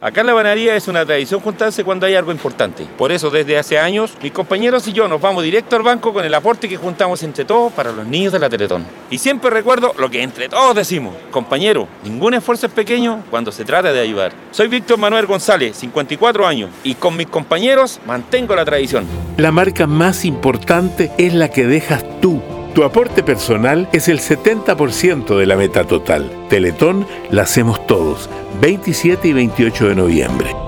Acá en la bananería es una tradición juntarse cuando hay algo importante. Por eso, desde hace años, mis compañeros y yo nos vamos directo al banco con el aporte que juntamos entre todos para los niños de la Teletón. Y siempre recuerdo lo que entre todos decimos. Compañero, ningún esfuerzo es pequeño cuando se trata de ayudar. Soy Víctor Manuel González, 54 años, y con mis compañeros mantengo la tradición. La marca más importante es la que dejas tú. Tu aporte personal es el 70% de la meta total. Teletón la hacemos todos, 27 y 28 de noviembre.